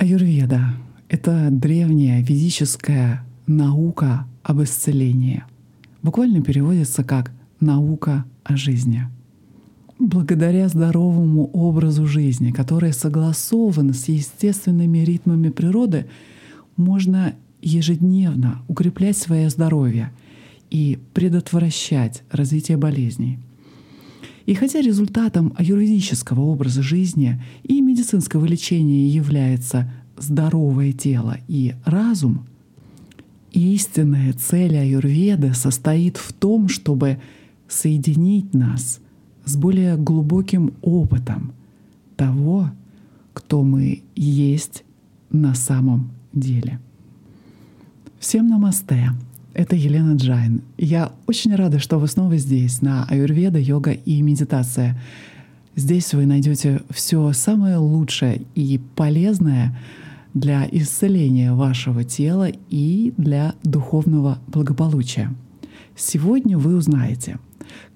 Аюрведа — это древняя физическая наука об исцелении. Буквально переводится как «наука о жизни». Благодаря здоровому образу жизни, который согласован с естественными ритмами природы, можно ежедневно укреплять свое здоровье и предотвращать развитие болезней. И хотя результатом аюрведического образа жизни и медицинского лечения является здоровое тело и разум, истинная цель аюрведы состоит в том, чтобы соединить нас с более глубоким опытом того, кто мы есть на самом деле. Всем намасте! Это Елена Джайн. Я очень рада, что вы снова здесь, на Аюрведа, йога и медитация. Здесь вы найдете все самое лучшее и полезное для исцеления вашего тела и для духовного благополучия. Сегодня вы узнаете,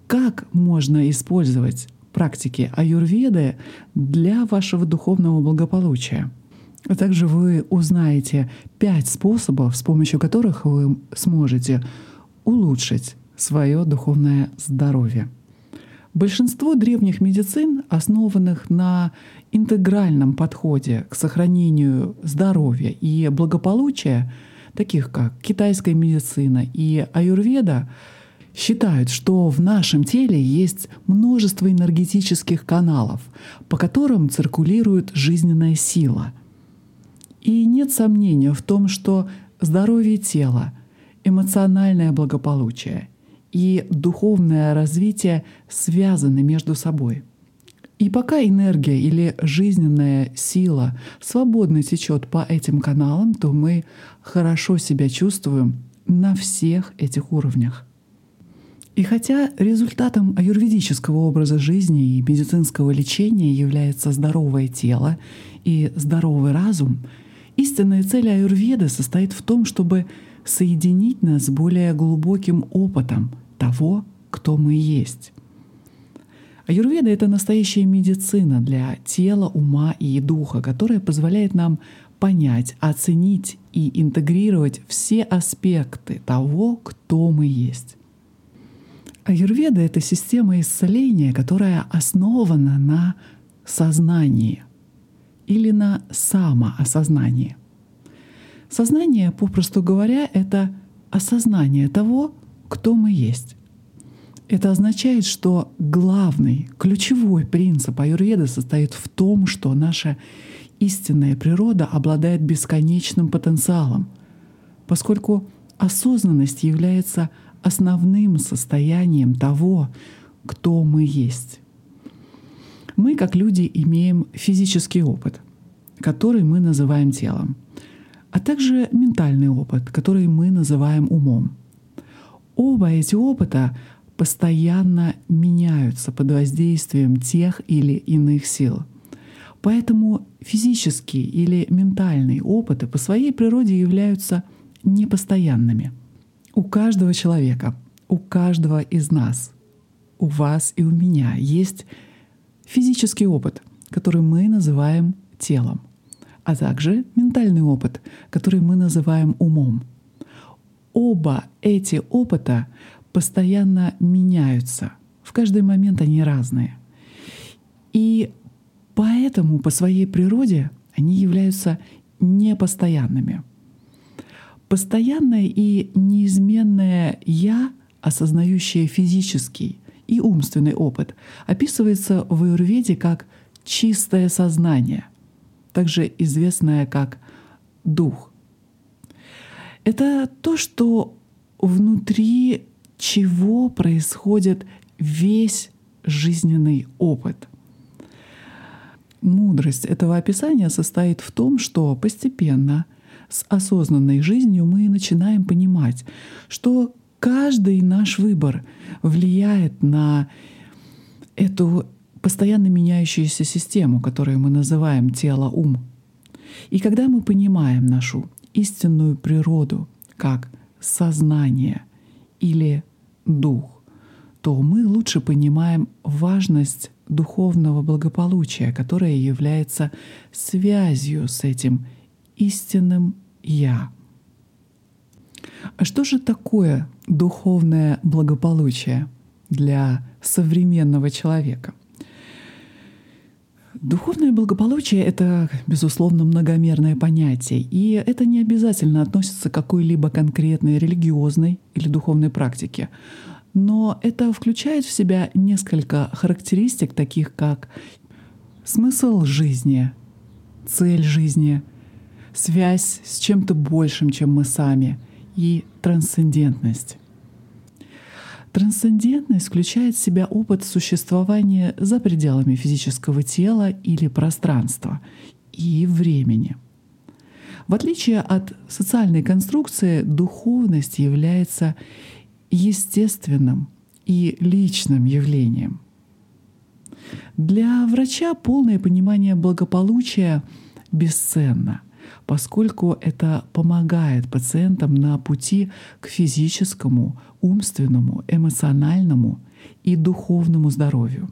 как можно использовать практики аюрведы для вашего духовного благополучия — также вы узнаете пять способов, с помощью которых вы сможете улучшить свое духовное здоровье. Большинство древних медицин, основанных на интегральном подходе к сохранению здоровья и благополучия, таких как китайская медицина и аюрведа, считают, что в нашем теле есть множество энергетических каналов, по которым циркулирует жизненная сила — и нет сомнения в том, что здоровье тела, эмоциональное благополучие и духовное развитие связаны между собой. И пока энергия или жизненная сила свободно течет по этим каналам, то мы хорошо себя чувствуем на всех этих уровнях. И хотя результатом аюрведического образа жизни и медицинского лечения является здоровое тело и здоровый разум — Истинная цель аюрведы состоит в том, чтобы соединить нас с более глубоким опытом того, кто мы есть. Аюрведа — это настоящая медицина для тела, ума и духа, которая позволяет нам понять, оценить и интегрировать все аспекты того, кто мы есть. Аюрведа — это система исцеления, которая основана на сознании — или на самоосознание. Сознание, попросту говоря, это осознание того, кто мы есть. Это означает, что главный, ключевой принцип аюрведы состоит в том, что наша истинная природа обладает бесконечным потенциалом, поскольку осознанность является основным состоянием того, кто мы есть. Мы, как люди, имеем физический опыт, который мы называем телом, а также ментальный опыт, который мы называем умом. Оба эти опыта постоянно меняются под воздействием тех или иных сил. Поэтому физические или ментальные опыты по своей природе являются непостоянными. У каждого человека, у каждого из нас, у вас и у меня есть физический опыт, который мы называем телом, а также ментальный опыт, который мы называем умом. Оба эти опыта постоянно меняются. В каждый момент они разные. И поэтому по своей природе они являются непостоянными. Постоянное и неизменное «я», осознающее физический и умственный опыт описывается в аюрведе как чистое сознание, также известное как дух. Это то, что внутри чего происходит весь жизненный опыт. Мудрость этого описания состоит в том, что постепенно с осознанной жизнью мы начинаем понимать, что каждый наш выбор влияет на эту постоянно меняющуюся систему, которую мы называем тело-ум. И когда мы понимаем нашу истинную природу как сознание или дух, то мы лучше понимаем важность духовного благополучия, которое является связью с этим истинным «Я». А что же такое духовное благополучие для современного человека? Духовное благополучие — это, безусловно, многомерное понятие, и это не обязательно относится к какой-либо конкретной религиозной или духовной практике. Но это включает в себя несколько характеристик, таких как смысл жизни, цель жизни, связь с чем-то большим, чем мы сами, и трансцендентность. Трансцендентность включает в себя опыт существования за пределами физического тела или пространства и времени. В отличие от социальной конструкции, духовность является естественным и личным явлением. Для врача полное понимание благополучия бесценно — поскольку это помогает пациентам на пути к физическому, умственному, эмоциональному и духовному здоровью.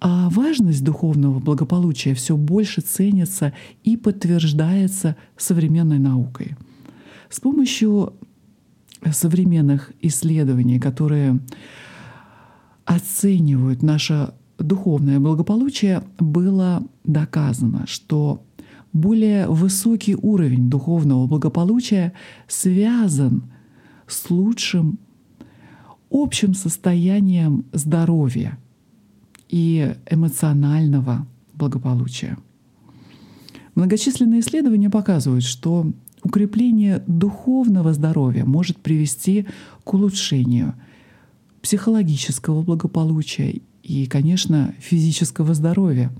А важность духовного благополучия все больше ценится и подтверждается современной наукой. С помощью современных исследований, которые оценивают наше духовное благополучие, было доказано, что более высокий уровень духовного благополучия связан с лучшим общим состоянием здоровья и эмоционального благополучия. Многочисленные исследования показывают, что укрепление духовного здоровья может привести к улучшению психологического благополучия и, конечно, физического здоровья,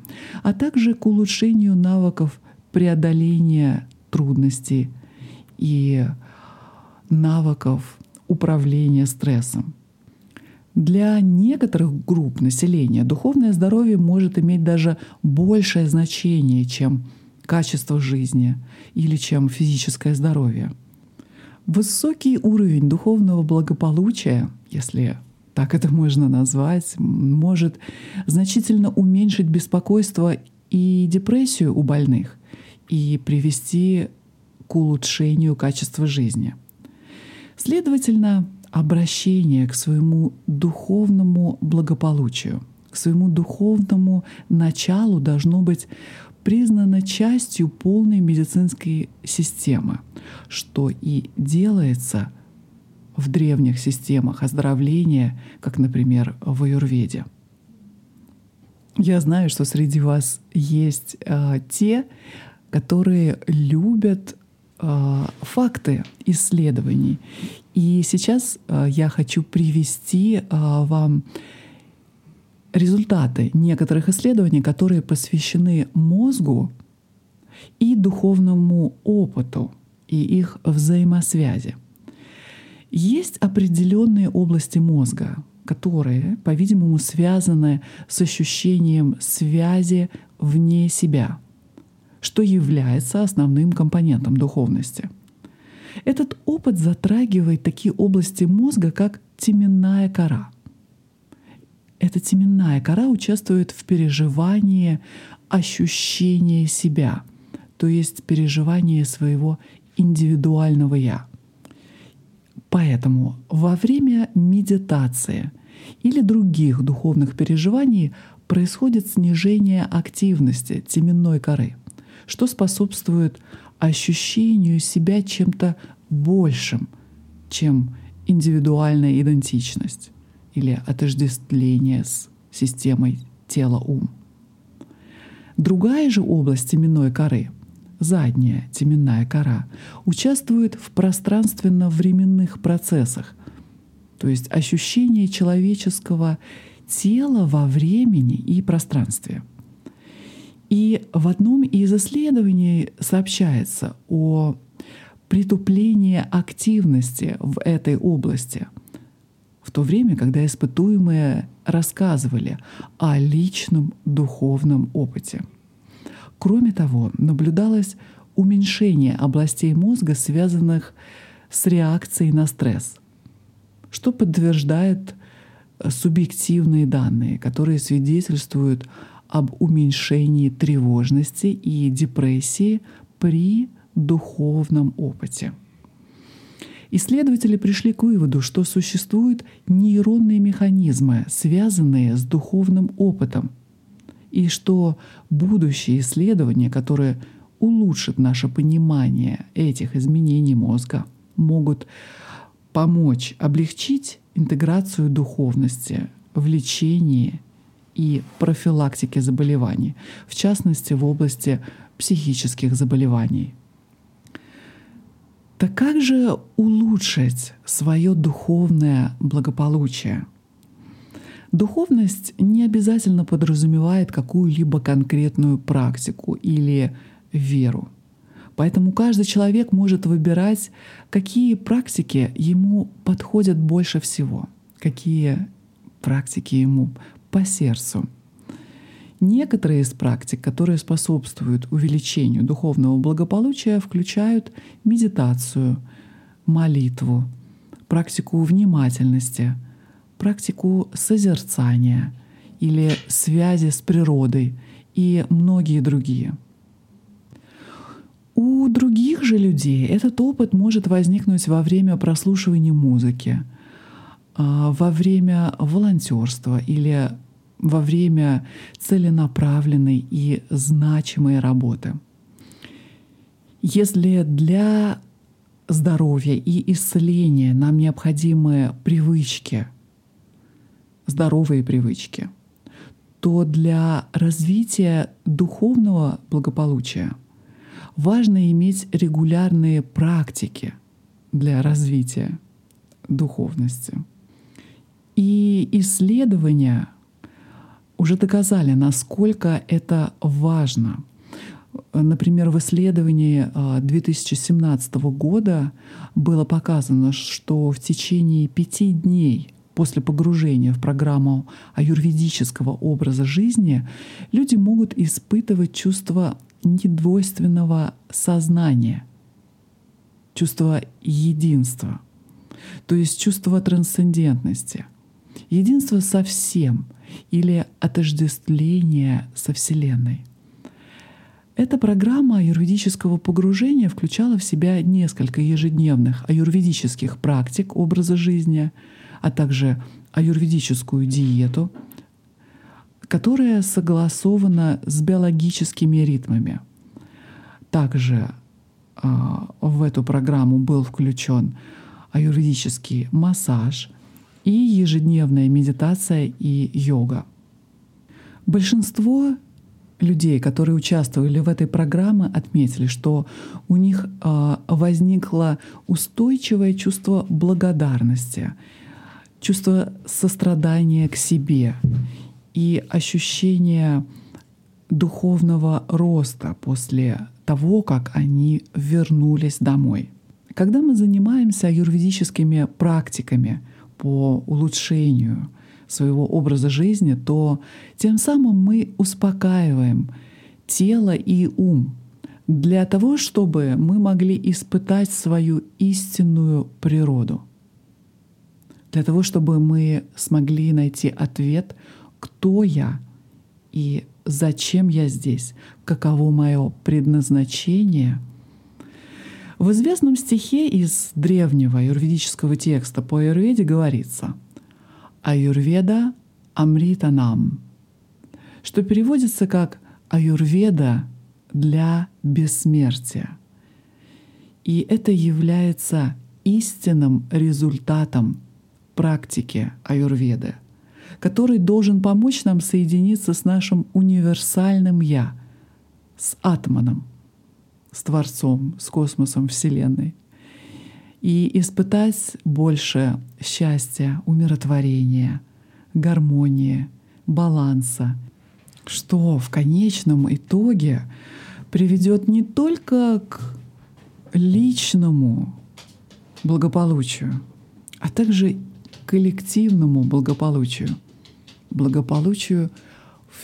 а также к улучшению навыков преодоления трудностей и навыков управления стрессом. Для некоторых групп населения духовное здоровье может иметь даже большее значение, чем качество жизни или чем физическое здоровье. Высокий уровень духовного благополучия, если так это можно назвать, может значительно уменьшить беспокойство и депрессию у больных и привести к улучшению качества жизни. Следовательно, обращение к своему духовному благополучию, к своему духовному началу должно быть признано частью полной медицинской системы, что и делается в древних системах оздоровления, как, например, в аюрведе. Я знаю, что среди вас есть э, те, которые любят э, факты исследований. И сейчас э, я хочу привести э, вам результаты некоторых исследований, которые посвящены мозгу и духовному опыту и их взаимосвязи. Есть определенные области мозга, которые, по-видимому, связаны с ощущением связи вне себя — что является основным компонентом духовности. Этот опыт затрагивает такие области мозга, как теменная кора. Эта теменная кора участвует в переживании ощущения себя, то есть переживании своего индивидуального «я». Поэтому во время медитации или других духовных переживаний происходит снижение активности теменной коры – что способствует ощущению себя чем-то большим, чем индивидуальная идентичность или отождествление с системой тела-ум. Другая же область теменной коры, задняя теменная кора, участвует в пространственно-временных процессах, то есть ощущение человеческого тела во времени и пространстве – и в одном из исследований сообщается о притуплении активности в этой области, в то время, когда испытуемые рассказывали о личном духовном опыте. Кроме того, наблюдалось уменьшение областей мозга, связанных с реакцией на стресс, что подтверждает субъективные данные, которые свидетельствуют об уменьшении тревожности и депрессии при духовном опыте. Исследователи пришли к выводу, что существуют нейронные механизмы, связанные с духовным опытом, и что будущие исследования, которые улучшат наше понимание этих изменений мозга, могут помочь облегчить интеграцию духовности в лечении и профилактике заболеваний, в частности в области психических заболеваний. Так как же улучшить свое духовное благополучие? Духовность не обязательно подразумевает какую-либо конкретную практику или веру. Поэтому каждый человек может выбирать, какие практики ему подходят больше всего, какие практики ему по сердцу. Некоторые из практик, которые способствуют увеличению духовного благополучия, включают медитацию, молитву, практику внимательности, практику созерцания или связи с природой и многие другие. У других же людей этот опыт может возникнуть во время прослушивания музыки, а, во время волонтерства или во время целенаправленной и значимой работы. Если для здоровья и исцеления нам необходимы привычки, здоровые привычки, то для развития духовного благополучия важно иметь регулярные практики для развития духовности. И исследования уже доказали, насколько это важно. Например, в исследовании 2017 а, года было показано, что в течение пяти дней после погружения в программу аюрведического образа жизни люди могут испытывать чувство недвойственного сознания, чувство единства, то есть чувство трансцендентности, единство со всем — или отождествление со Вселенной. Эта программа юридического погружения включала в себя несколько ежедневных аюрведических практик образа жизни, а также аюрведическую диету, которая согласована с биологическими ритмами. Также э, в эту программу был включен аюрведический массаж — и ежедневная медитация и йога. Большинство людей, которые участвовали в этой программе, отметили, что у них э, возникло устойчивое чувство благодарности, чувство сострадания к себе и ощущение духовного роста после того, как они вернулись домой. Когда мы занимаемся аюрведическими практиками, по улучшению своего образа жизни, то тем самым мы успокаиваем тело и ум для того, чтобы мы могли испытать свою истинную природу, для того, чтобы мы смогли найти ответ, кто я и зачем я здесь, каково мое предназначение — в известном стихе из древнего аюрведического текста по аюрведе говорится «Аюрведа Амрита нам», что переводится как «Аюрведа для бессмертия». И это является истинным результатом практики аюрведы, который должен помочь нам соединиться с нашим универсальным «я», с атманом — с Творцом, с космосом, Вселенной. И испытать больше счастья, умиротворения, гармонии, баланса, что в конечном итоге приведет не только к личному благополучию, а также коллективному благополучию, благополучию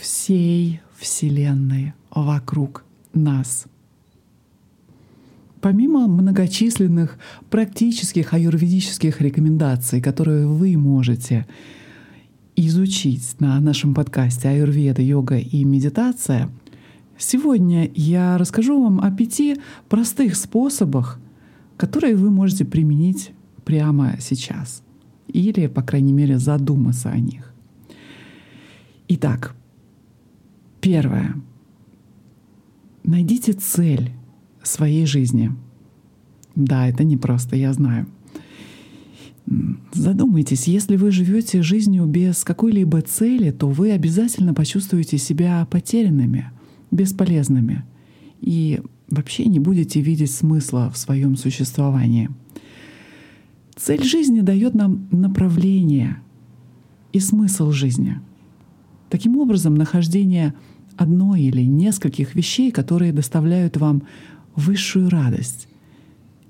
всей Вселенной вокруг нас — Помимо многочисленных практических аюрведических рекомендаций, которые вы можете изучить на нашем подкасте аюрведа, йога и медитация, сегодня я расскажу вам о пяти простых способах, которые вы можете применить прямо сейчас или, по крайней мере, задуматься о них. Итак, первое. Найдите цель своей жизни. Да, это непросто, я знаю. Задумайтесь, если вы живете жизнью без какой-либо цели, то вы обязательно почувствуете себя потерянными, бесполезными и вообще не будете видеть смысла в своем существовании. Цель жизни дает нам направление и смысл жизни. Таким образом, нахождение одной или нескольких вещей, которые доставляют вам высшую радость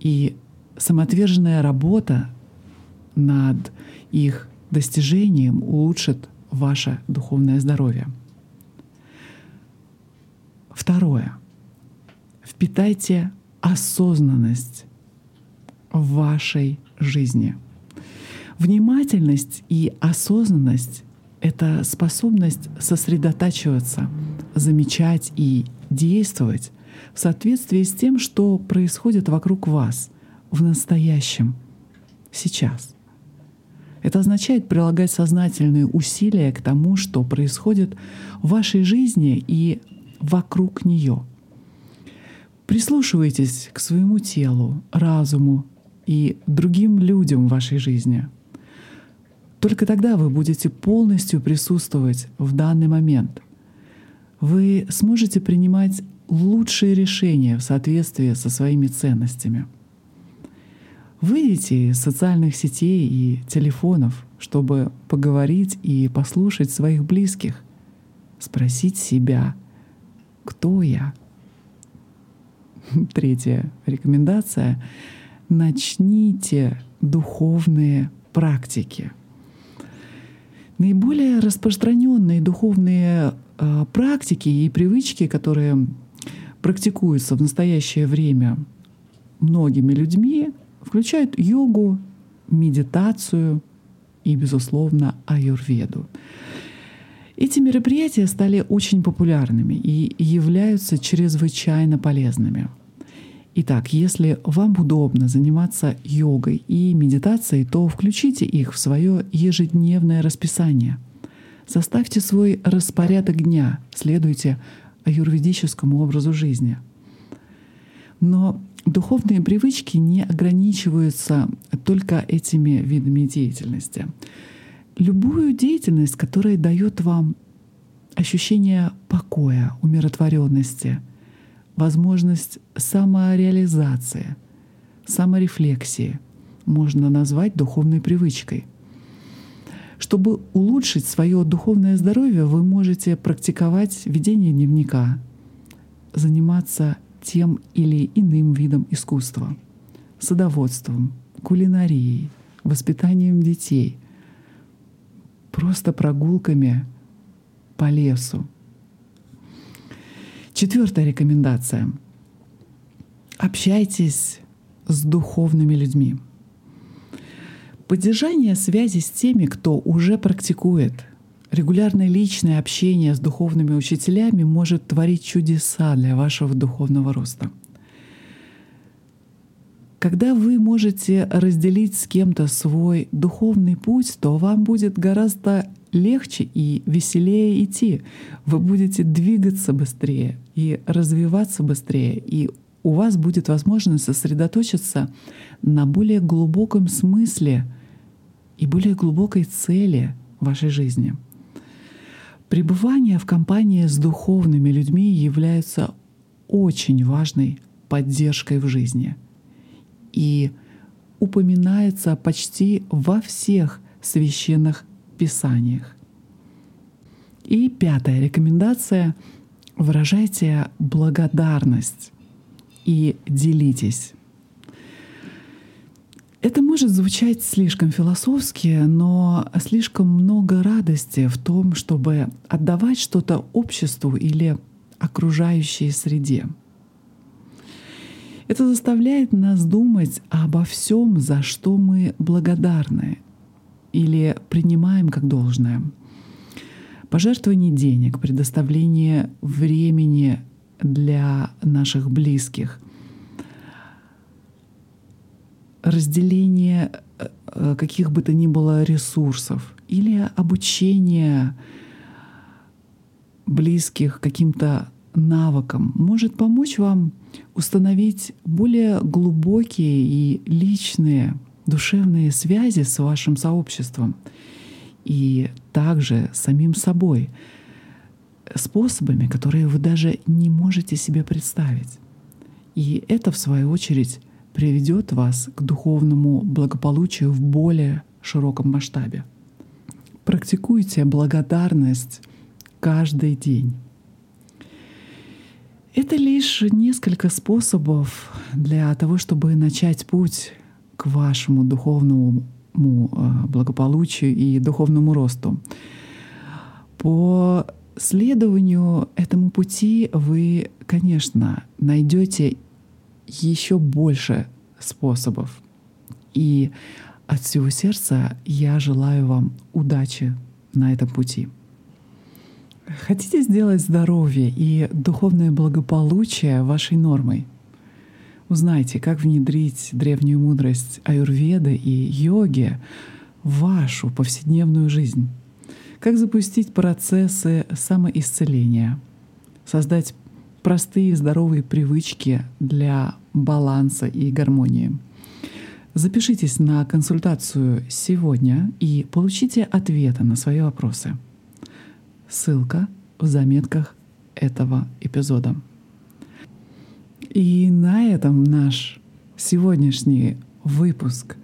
и самоотверженная работа над их достижением улучшит ваше духовное здоровье. Второе. Впитайте осознанность в вашей жизни. Внимательность и осознанность — это способность сосредотачиваться, замечать и действовать в соответствии с тем, что происходит вокруг вас в настоящем, сейчас. Это означает прилагать сознательные усилия к тому, что происходит в вашей жизни и вокруг нее. Прислушивайтесь к своему телу, разуму и другим людям в вашей жизни. Только тогда вы будете полностью присутствовать в данный момент. Вы сможете принимать лучшие решения в соответствии со своими ценностями — Выйдите из социальных сетей и телефонов, чтобы поговорить и послушать своих близких, спросить себя, кто я. Третья рекомендация. Начните духовные практики. Наиболее распространенные духовные э, практики и привычки, которые практикуются в настоящее время многими людьми, включают йогу, медитацию и, безусловно, аюрведу. Эти мероприятия стали очень популярными и являются чрезвычайно полезными. Итак, если вам удобно заниматься йогой и медитацией, то включите их в свое ежедневное расписание. Составьте свой распорядок дня, следуйте аюрведическому образу жизни. Но Духовные привычки не ограничиваются только этими видами деятельности. Любую деятельность, которая дает вам ощущение покоя, умиротворенности, возможность самореализации, саморефлексии, можно назвать духовной привычкой. Чтобы улучшить свое духовное здоровье, вы можете практиковать ведение дневника, заниматься тем или иным видом искусства, садоводством, кулинарией, воспитанием детей, просто прогулками по лесу. Четвертая рекомендация. Общайтесь с духовными людьми. Поддержание связи с теми, кто уже практикует – Регулярное личное общение с духовными учителями может творить чудеса для вашего духовного роста. Когда вы можете разделить с кем-то свой духовный путь, то вам будет гораздо легче и веселее идти. Вы будете двигаться быстрее и развиваться быстрее, и у вас будет возможность сосредоточиться на более глубоком смысле и более глубокой цели вашей жизни — Пребывание в компании с духовными людьми является очень важной поддержкой в жизни и упоминается почти во всех священных писаниях. И пятая рекомендация — выражайте благодарность и делитесь. Это может звучать слишком философски, но слишком много радости в том, чтобы отдавать что-то обществу или окружающей среде. Это заставляет нас думать обо всем, за что мы благодарны, или принимаем как должное. Пожертвование денег, предоставление времени для наших близких, разделение э, каких бы то ни было ресурсов или обучение близких каким-то навыкам может помочь вам установить более глубокие и личные душевные связи с вашим сообществом и также самим собой способами, которые вы даже не можете себе представить. И это, в свою очередь, приведет вас к духовному благополучию в более широком масштабе. Практикуйте благодарность каждый день. Это лишь несколько способов для того, чтобы начать путь к вашему духовному э, благополучию и духовному росту. По следованию этому пути вы, конечно, найдете еще больше способов. И от всего сердца я желаю вам удачи на этом пути. Хотите сделать здоровье и духовное благополучие вашей нормой? Узнайте, как внедрить древнюю мудрость аюрведы и йоги в вашу повседневную жизнь. Как запустить процессы самоисцеления, создать простые здоровые привычки для баланса и гармонии. Запишитесь на консультацию сегодня и получите ответы на свои вопросы. Ссылка в заметках этого эпизода. И на этом наш сегодняшний выпуск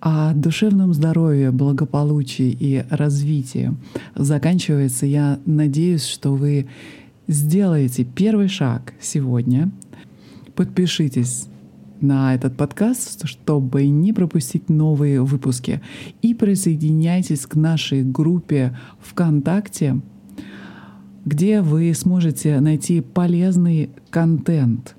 о душевном здоровье, благополучии и развитии заканчивается. Я надеюсь, что вы сделаете первый шаг сегодня. Подпишитесь на этот подкаст, чтобы не пропустить новые выпуски. И присоединяйтесь к нашей группе ВКонтакте, где вы сможете найти полезный контент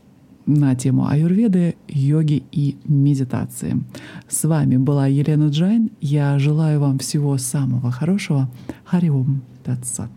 на тему аюрведы, йоги и медитации. С вами была Елена Джайн. Я желаю вам всего самого хорошего. Hari Om Tat Sat.